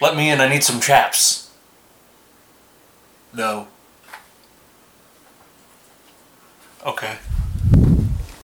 Let me in, I need some chaps. No. Okay.